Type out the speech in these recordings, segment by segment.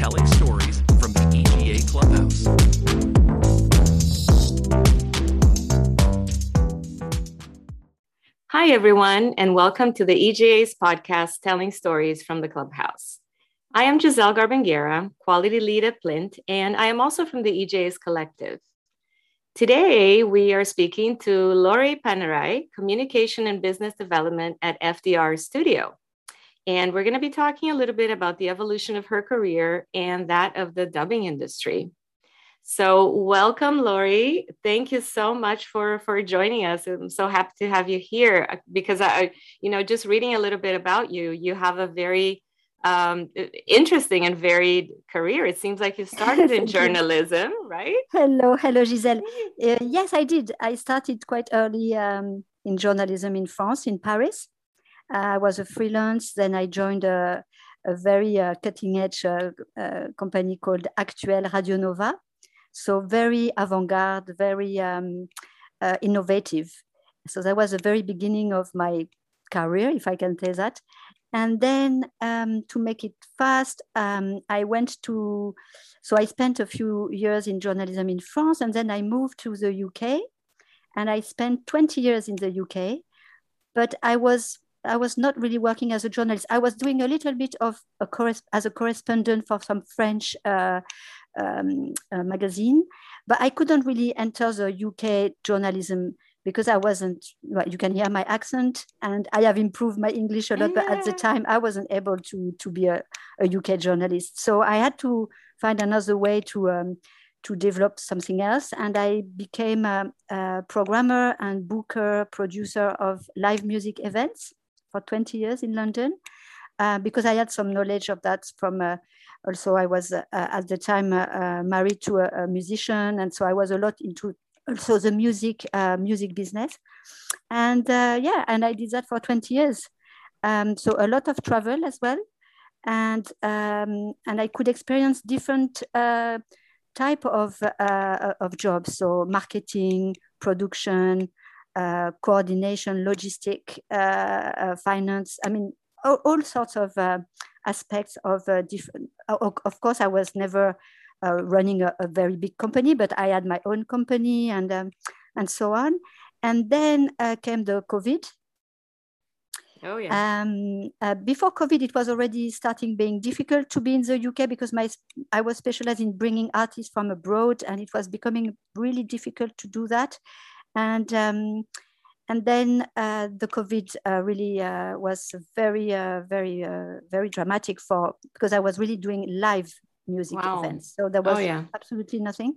telling stories from the EGA Clubhouse. Hi, everyone, and welcome to the EGA's podcast, Telling Stories from the Clubhouse. I am Gisele Garbin Guerra, quality lead at Plint, and I am also from the EGA's collective. Today, we are speaking to Laure Panerai, Communication and Business Development at FDR Studio. And we're going to be talking a little bit about the evolution of her career and that of the dubbing industry. So, welcome, Laure. Thank you so much for for joining us. I'm so happy to have you here because I, you know, just reading a little bit about you, you have a very um, interesting and varied career. It seems like you started in journalism, right? Hello, hello, Gisele. Uh, yes, I did. I started quite early um, in journalism in France, in Paris. I was a freelance. Then I joined a, a very uh, cutting edge uh, uh, company called Actuel Radio Nova. So very avant garde, very um, uh, innovative. So that was the very beginning of my career, if I can say that. And then um, to make it fast, um, I went to, so I spent a few years in journalism in France and then I moved to the UK and I spent 20 years in the UK. But I was I was not really working as a journalist. I was doing a little bit of a as a correspondent for some French uh, um, uh, magazine, but I couldn't really enter the UK journalism because I wasn't, well, you can hear my accent and I have improved my English a lot, yeah. but at the time I wasn't able to, to be a, a UK journalist. So I had to find another way to, um, to develop something else. And I became a, a, programmer and booker, producer of live music events for 20 years in London. Uh, because I had some knowledge of that from uh, also I was uh, at the time uh, uh, married to a, a, musician and so I was a lot into also the music uh, music business. And uh, yeah and i did that for 20 years. Um, so a lot of travel as well. And um, and i could experience different uh, type of uh, of jobs. So marketing production uh, coordination logistic uh, finance i mean all, all sorts of aspects of different of course i was never uh, running a, a, very big company, but I had my own company and um, and so on. And then uh, came the COVID. Oh yeah. Um, uh, before COVID, it was already starting being difficult to be in the UK because my I was specialized in bringing artists from abroad, and it was becoming really difficult to do that. And um, and then uh, the COVID uh, really uh, was very, uh, very, uh, very dramatic for because I was really doing live music wow. events. So there oh, was oh, yeah. absolutely nothing.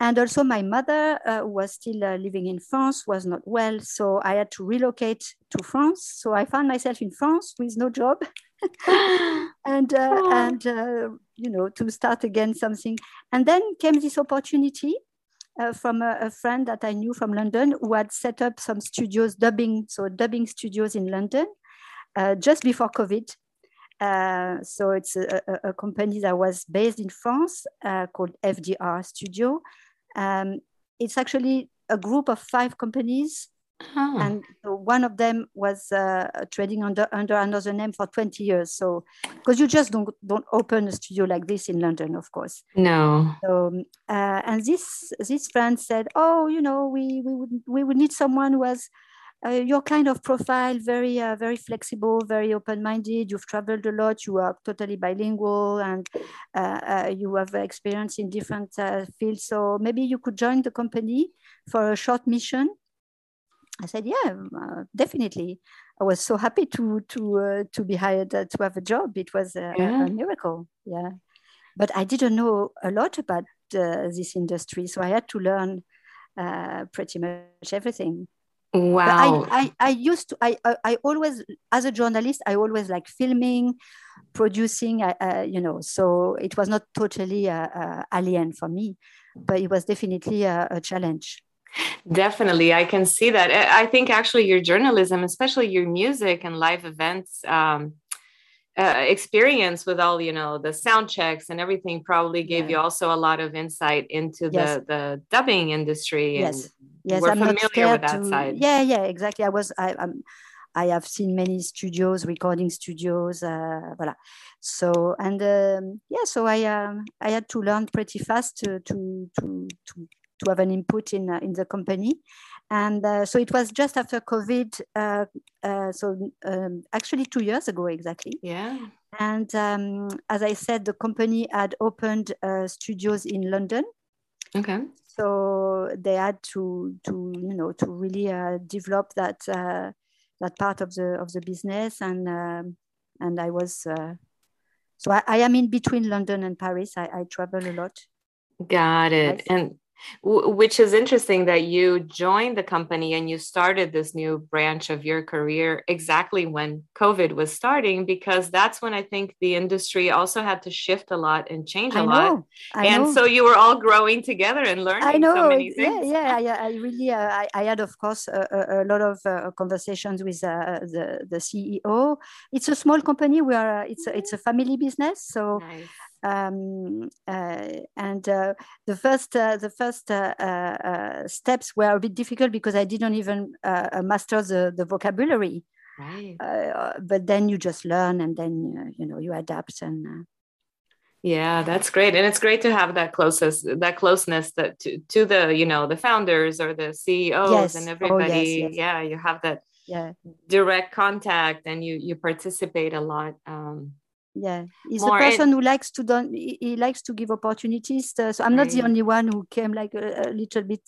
And also, my mother uh, was still uh, living in France, was not well. So I had to relocate to France. So I found myself in France with no job. and uh, oh. and uh, you know to start again something and then came this opportunity uh, from a, a, friend that I knew from London who had set up some studios dubbing so dubbing studios in London uh, just before COVID uh, so it's a, a, a, company that was based in France uh, called FDR Studio. Um, it's actually a group of five companies, huh. and one of them was uh, trading under under another name for 20 years. So because you just don't don't open a studio like this in London, of course. No. So uh, and this this friend said, oh, you know, we we would we would need someone who has uh, your kind of profile very uh, very flexible very open-minded you've traveled a lot you are totally bilingual and uh, uh you have experience in different uh, fields so maybe you could join the company for a short mission i said yeah uh, definitely i was so happy to to to be hired to have a job it was a, yeah. a miracle yeah but i didn't know a lot about this industry so i had to learn pretty much everything Wow. I, I, I used to, I, I, I, always, as a journalist, I always like filming, producing, uh, uh, you know, so it was not totally uh, uh alien for me, but it was definitely a, a, challenge. Definitely. I can see that. I think actually your journalism, especially your music and live events, um, uh, experience with all you know the sound checks and everything probably gave yeah. you also a lot of insight into yes. the the dubbing industry yes yes i'm not scared to, side. yeah yeah exactly i was I, i'm I have seen many studios, recording studios, uh, voilà. So and um, yeah, so I um, I had to learn pretty fast to to to to, to have an input in uh, in the company, and uh, so it was just after COVID. Uh, uh, so um, actually two years ago exactly. Yeah. And um, as I said, the company had opened uh, studios in London. Okay. So they had to to you know to really uh, develop that uh, that part of the of the business, and um, and I was uh, so I, I, am in between London and Paris. I, I travel a lot. Got it. And which is interesting that you joined the company and you started this new branch of your career exactly when COVID was starting, because that's when I think the industry also had to shift a lot and change a I lot. Know, I and know. so you were all growing together and learning I know, so many yeah, things. yeah, I, I really, uh, I, I had, of course, a, a, a lot of uh, conversations with uh, the the CEO. It's a small company. We are, it's a, it's a family business, so Nice. Um, uh, and uh, the first uh, the first uh, uh, steps were a bit difficult because I didn't even uh, master the, the vocabulary. Right. but then you just learn, and then you know you adapt and. yeah, that's great, and it's great to have that closest that closeness that to, to the you know the founders or the CEOs Yes. and Oh, everybody. yes, yes. Yeah, you have that yeah, direct contact and you you participate a lot. Um, yeah. He's More a in- person who likes to don- he, he likes to give opportunities. uh, so I'm not the only one who came like a, a little bit.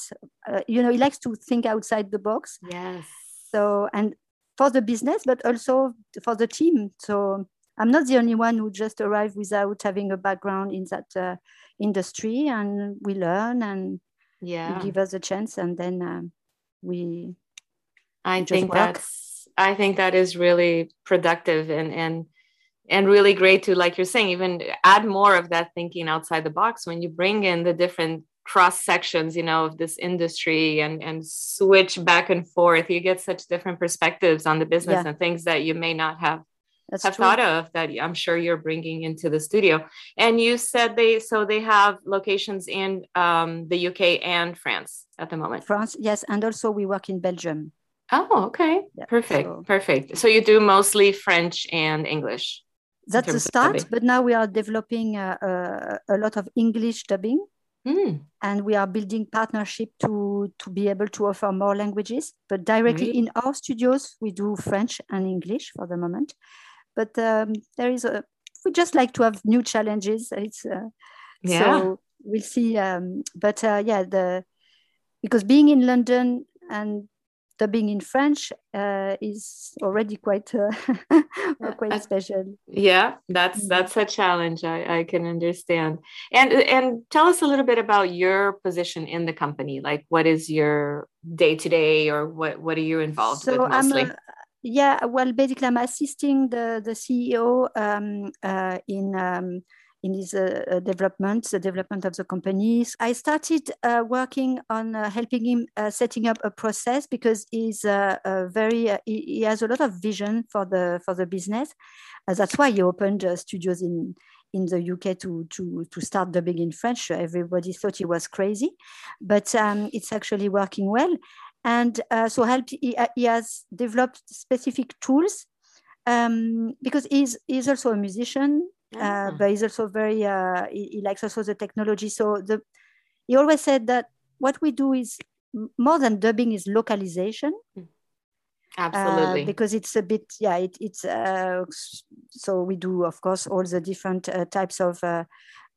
Uh, you know, he likes to think outside the box. yes. so and for the business but also for the team so i'm not the only one who just arrived without having a background in that uh, industry and we learn and Yeah. give us a chance and then um, we I just think work. that's I think that is really productive and and and really great to like you're saying even add more of that thinking outside the box when you bring in the different cross sections you know of this industry and and switch back and forth you get such different perspectives on the business Yeah. and things that you may not have that's have true. thought of that I'm sure you're bringing into the studio. And you said they so they have locations in um, the UK and France at the moment. france yes and also we work in belgium Oh, okay, Yeah, perfect, so- perfect. So you do mostly French and English. That's the start but now we are developing uh, uh, a lot of english dubbing. Hmm, and we are building partnership to to be able to offer more languages but directly Great. in our studios we do french and english for the moment. But um, there is a we just like to have new challenges. It's uh, Yeah. so we'll see um, but uh, yeah the because being in london and dubbing in french uh, is already quite uh, quite I- special Yeah, that's Mm. that's a challenge. I, I can understand. And and tell us a little bit about your position in the company. Like, what is your day to day, or what what are you involved with mostly? I'm, uh, yeah, well, basically, I'm assisting the the CEO um, uh, in um, in his uh, uh, development, the development of the companies. I started uh, working on uh, helping him uh, setting up a process because he's uh, very he, he has a lot of vision for the for the business. That's why he opened studios in in the UK to to to start dubbing in French. Everybody thought he was crazy, but um, it's actually working well and so helped he, he has developed specific tools um, because he's he's also a musician uh, Ah. but he's also very uh, he, he likes also the technology so the he always said that what we do is more than dubbing is localization Absolutely. uh, because it's a bit yeah it, it's uh, so we do of course all the different uh, types of uh,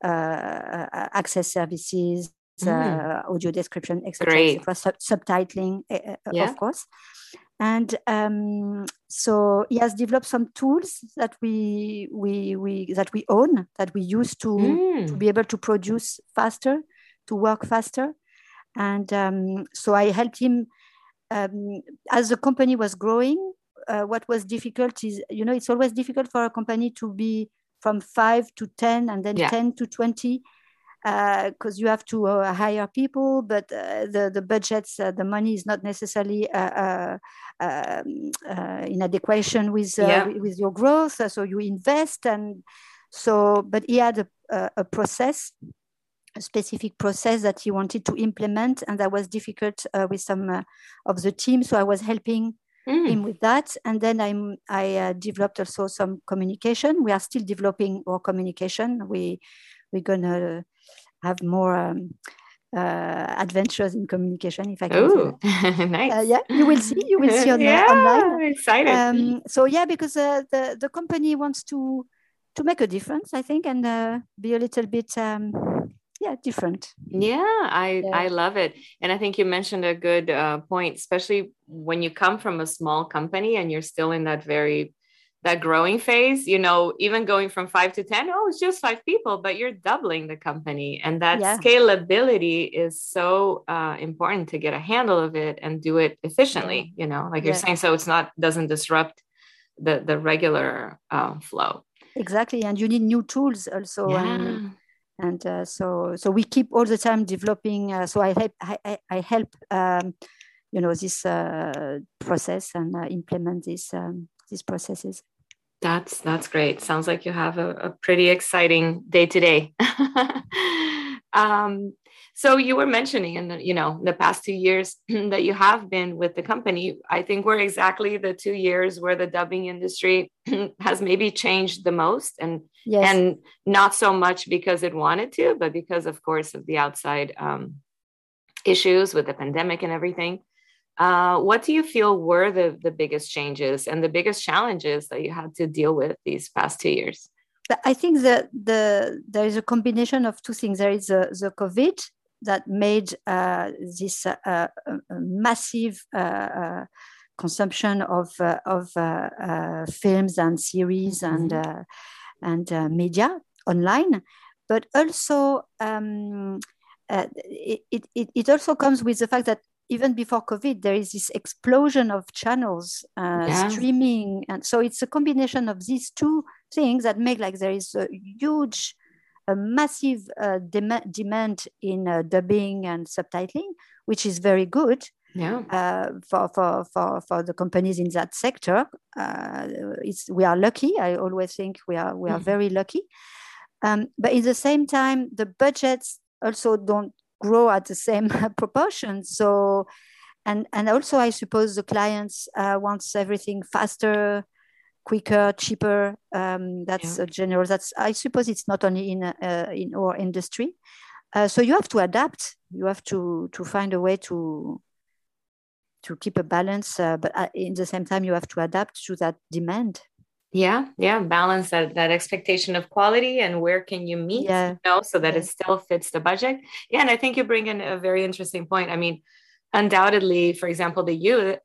uh, uh, access services Mm. uh, audio description etc etc sub- subtitling uh, uh, Yeah. of course and um, so he has developed some tools that we we we that we own that we use to to Mm. be able to produce faster, to work faster. And um, so I helped him um, as the company was growing. Uh, what was difficult is, you know, it's always difficult for a company to be from five to 10 and then Yeah. 10 to 20 because you have to uh, hire people, but uh, the the budgets, uh, the money is not necessarily uh, uh, um, uh, in adequation with uh, Yeah. with, your growth. Uh, so you invest, and so but he had a, a, process, a specific process that he wanted to implement, and that was difficult uh, with some uh, of the team. So I was helping mm. him with that. And then I'm, I uh, developed also some communication. We are still developing our communication. We, we're going to have more um, uh, adventures in communication, if I can. Oh, nice. Uh, yeah, you will see. You will see on yeah, online. Excited. Um, so yeah, because uh, the the company wants to to make a difference, I think, and uh, be a little bit. Um, yeah, different. Yeah, I yeah. I love it, and I think you mentioned a good uh, point, especially when you come from a small company and you're still in that very that growing phase you know even going from five to ten oh it's just five people but you're doubling the company and that yeah. scalability is so uh, important to get a handle of it and do it efficiently you know like yeah. you're saying so it's not doesn't disrupt the the regular uh, flow exactly and you need new tools also yeah. and, and uh, so so we keep all the time developing uh, so i help i, I help um, you know this uh, process and uh, implement this um, these processes that's that's great. Sounds like you have a, a pretty exciting day today. um, so you were mentioning in the, you know the past two years that you have been with the company. I think we're exactly the two years where the dubbing industry has maybe changed the most, and yes. and not so much because it wanted to, but because of course of the outside um, issues with the pandemic and everything. Uh, what do you feel were the, the biggest changes and the biggest challenges that you had to deal with these past two years? I think that the there is a combination of two things. There is a, the COVID that made uh, this uh, uh massive uh, uh, consumption of of films and series mm-hmm. and and media online, but also um, it, it, it also comes with the fact that even before COVID, there is this explosion of channels, uh, yeah. streaming, and so it's a combination of these two things that make like there is a huge, a massive uh, dem- demand in uh, dubbing and subtitling, which is very good. Yeah. Uh, for, for for for the companies in that sector, uh, it's we are lucky. I always think we are we are mm-hmm. very lucky. Um, but in the same time, the budgets also don't grow at the same proportion. So, and and also I suppose the clients uh, wants everything faster, quicker, cheaper. Um, that's yeah. a general. That's I suppose it's not only in uh, in our industry. Uh, so you have to adapt. You have to to find a way to to keep a balance, uh, but uh, in the same time you have to adapt to that demand yeah yeah balance that that expectation of quality and where can you meet yeah. you know so that yeah. it still fits the budget yeah and i think you bring in a very interesting point i mean undoubtedly for example the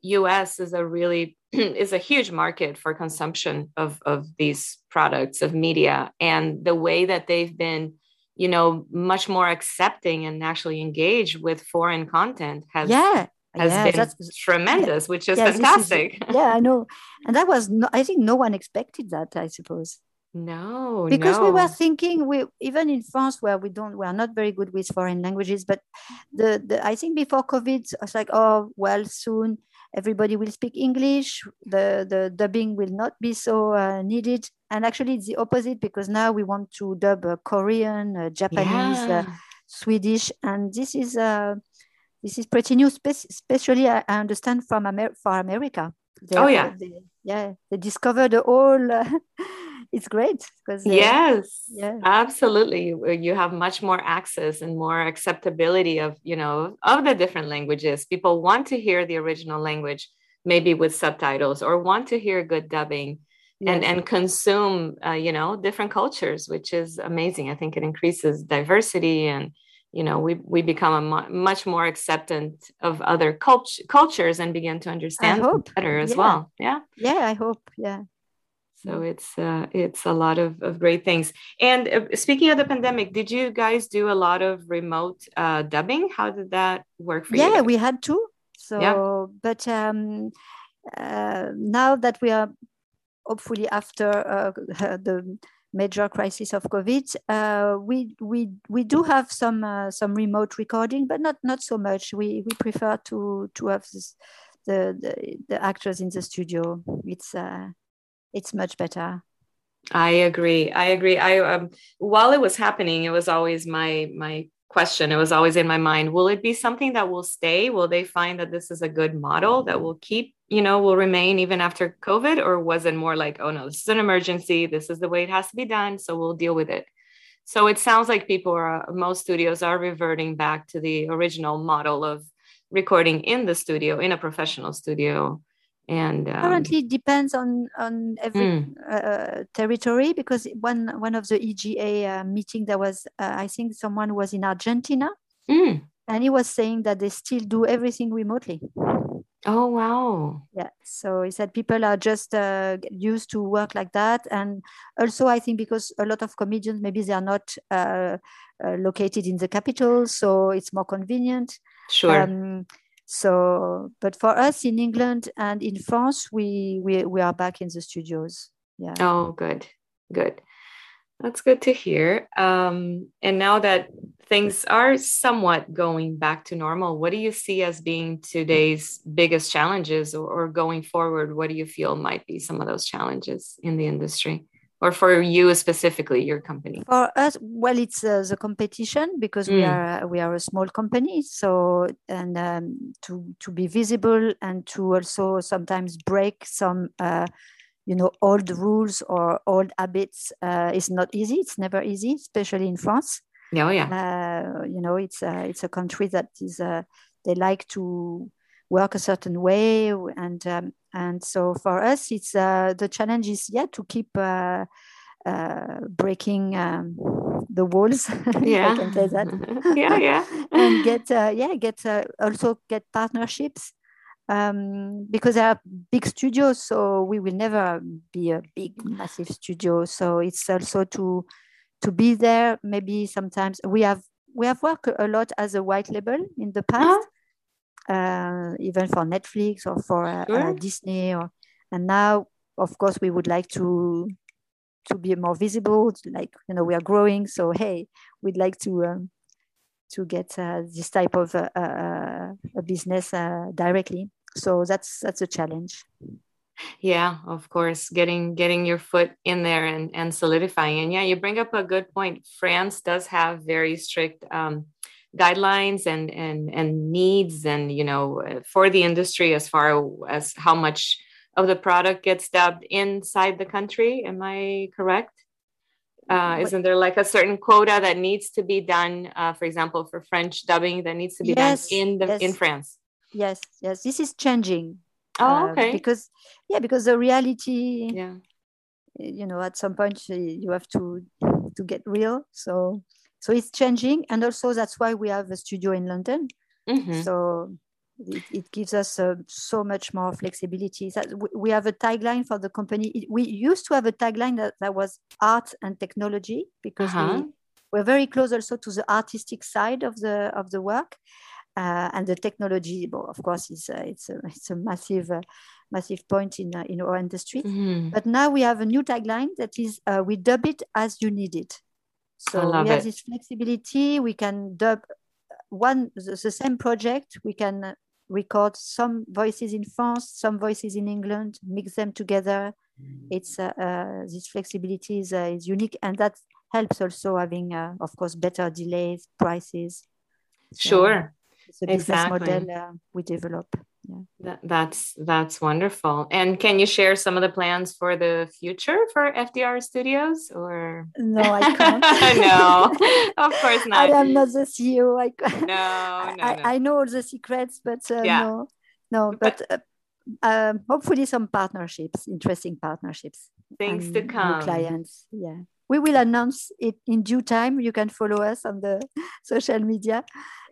U- us is a really is a huge market for consumption of of these products of media and the way that they've been you know much more accepting and actually engaged with foreign content has yeah has yeah, been tremendous, yeah, which is yeah, fantastic. Is, yeah, I know. And that was, no, I think no one expected that, I suppose. No, because no. we were thinking we even in France where we don't we are not very good with foreign languages, but the, the I think before COVID I was like oh well soon everybody will speak English the the dubbing will not be so uh, needed and actually it's the opposite because now we want to dub uh, Korean, uh, Japanese, uh, Swedish, and this is uh, this is pretty new, especially I understand from Amer- for America. They, oh yeah, they, yeah, they discovered the whole. Uh, it's great because uh, yes, yeah, absolutely. You have much more access and more acceptability of you know of the different languages. People want to hear the original language, maybe with subtitles, or want to hear good dubbing. Yes. and and consume uh, you know different cultures which is amazing i think it increases diversity and you know we we become a mu- much more acceptant of other cult- cultures and begin to understand better as yeah. well. Yeah. Yeah i hope. Yeah. So it's uh, it's a lot of, of great things. And uh, speaking of the pandemic did you guys do a lot of remote uh, dubbing? How did that work for yeah, you? Yeah we had to. So yeah. but um, uh, now that we are hopefully after uh, the major crisis of COVID, uh, we we we do have some uh, some remote recording, but not not so much. We we prefer to to have this, the, the the actors in the studio. It's uh, it's much better. I agree. I agree. I um, while it was happening, it was always my my question. It was always in my mind. Will it be something that will stay? Will they find that this is a good model that will keep you know, will remain even after COVID, or was it more like, oh no, this is an emergency, this is the way it has to be done, so we'll deal with it? So it sounds like people are most studios are reverting back to the original model of recording in the studio in a professional studio and um, currently depends on on every mm. uh, territory because one one of the EGA uh, meeting there was uh, I think someone was in Argentina mm. and he was saying that they still do everything remotely. Oh wow! Yeah, so he said people are just uh, used to work like that, and also I think because a lot of comedians maybe they are not uh, uh, located in the capital, so it's more convenient. Sure. Um, so but for us in england and in france we we, we are back in the studios. Yeah. Oh good. Good. That's good to hear. Um, and now that things are somewhat going back to normal what do you see as being today's biggest challenges or, or going forward? What do you feel might be some of those challenges in the industry or for you specifically your company? For us well it's uh, the competition because mm. we are uh, we are a small company. So and um, to to be visible and to also sometimes break some uh, you know old rules or old habits uh, is not easy. It's never easy especially in france. Oh yeah. Uh, you know it's uh, it's a country that is they like to work a certain way and um, and so for us it's uh, the challenge is yeah to keep uh, uh, breaking um, the walls yeah i can say that. Yeah. Yeah and get uh, yeah get uh, also get partnerships um, because there are big studios so we will never be a big massive studio. So it's also to to be there maybe sometimes we have we have worked a lot as a white label in the past. Uh-huh uh, even for Netflix or for uh, sure. Disney. Or, and now, of course, we would like to to be more visible. Like you know, we are growing, so hey, we'd like to um, to get uh, this type of uh, uh, a business uh, directly. So that's that's a challenge. Yeah, of course, getting getting your foot in there and and solidifying. And yeah, you bring up a good point. France does have very strict. Um, guidelines and and and needs and you know for the industry as far as how much of the product gets dubbed inside the country. Am i correct? Uh, isn't there like a certain quota that needs to be done uh, for example for french dubbing that needs to be yes, done in the yes. in france? Yes yes. This is changing. Oh uh, okay. uh, because yeah because the reality yeah. you know at some point you have to to get real. So so it's changing and also that's why we have a studio in london mm-hmm. so it, it, gives us uh, so much more flexibility that we have a tagline for the company it, we used to have a tagline that, that was art and technology because uh-huh. we, we're very close also to the artistic side of the of the work uh, and the technology well, of course is uh, it's a it's a massive uh, massive point in uh, in our industry mm-hmm. but now we have a new tagline that is uh, we dub it as you need it so we have it. this flexibility. We can dub one the, the, same project. We can record some voices in France, some voices in England, mix them together. It's uh, uh, this flexibility is, uh, is unique, and that helps also having, uh, of course, better delays, prices. Sure, it's a business exactly. model uh, we develop yeah. That, that's that's wonderful. And can you share some of the plans for the future for FDR Studios? Or no, I can't. no, of course not. I am not the CEO. I no, no, I, no. I, know all the secrets, but uh, yeah. no, no. But, but uh, um, hopefully some partnerships, interesting partnerships. Things to come. clients, yeah. We will announce it in due time. You can follow us on the social media.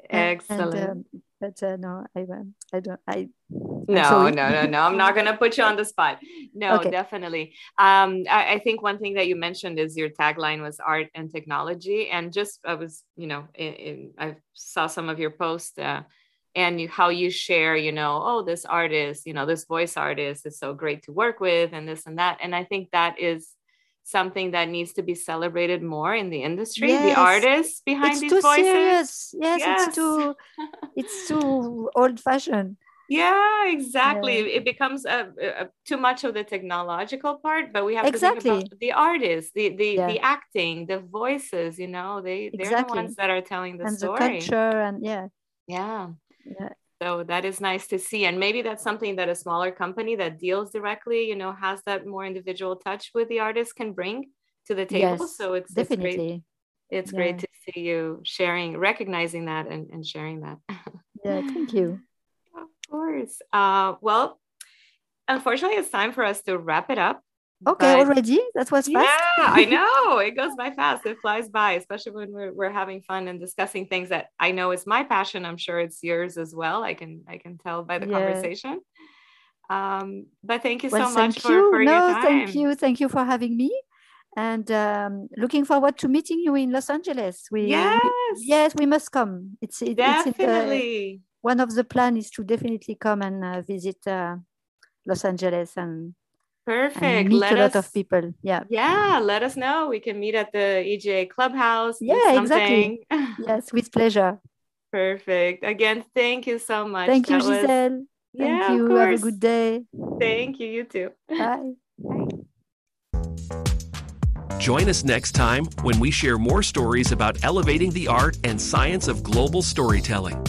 Excellent. And, um, but uh, no, I, I don't. I no, no, no, no. I'm not going to put you on the spot. No, okay. definitely. Um, I, I, think one thing that you mentioned is your tagline was art and technology, and just I was, you know, in, in, I saw some of your posts. Uh, and you, how you share, you know, oh, this artist, you know, this voice artist is so great to work with, and this and that. And I think that is something that needs to be celebrated more in the industry yes. the artists behind it's these too voices serious. Yes, yes, it's too it's too old fashioned yeah exactly yeah. it becomes a, a, too much of the technological part but we have exactly. to think about the artists the the, yeah. the acting the voices you know they they're exactly. the ones that are telling the and story the culture and yeah yeah So that is nice to see. And maybe that's something that a smaller company that deals directly, you know, has that more individual touch with the artist can bring to the table. Yes, so it's definitely. it's great. It's Yeah. great to see you sharing, recognizing that and, and sharing that. Yeah, thank you. Of course. Uh, well, unfortunately, it's time for us to wrap it up. Okay, but- already? That was fast? Yeah, I know. It goes by fast. It flies by, especially when we're, we're having fun and discussing things that I know is my passion. I'm sure it's yours as well. I can I can tell by the Yeah. conversation. Um, but thank you Well, so much thank for, you. for no, your time. thank you. Thank you for having me. And um, looking forward to meeting you in Los Angeles. We, we- Yes, yes, we must come. It's, it, it's in the, definitely. one of the plan is to definitely come and uh, visit uh, Los Angeles and Perfect. meet Let a lot us, of people. Yeah. yeah, let us know. We can meet at the EGA clubhouse. do Yeah, exactly. Yes, with pleasure. Perfect. Again, thank you so much. Thank you, That was- Gisele. Thank Yeah, of you. Have a good day. Thank you. You too. Bye. Join us next time when we share more stories about elevating the art and science of global storytelling.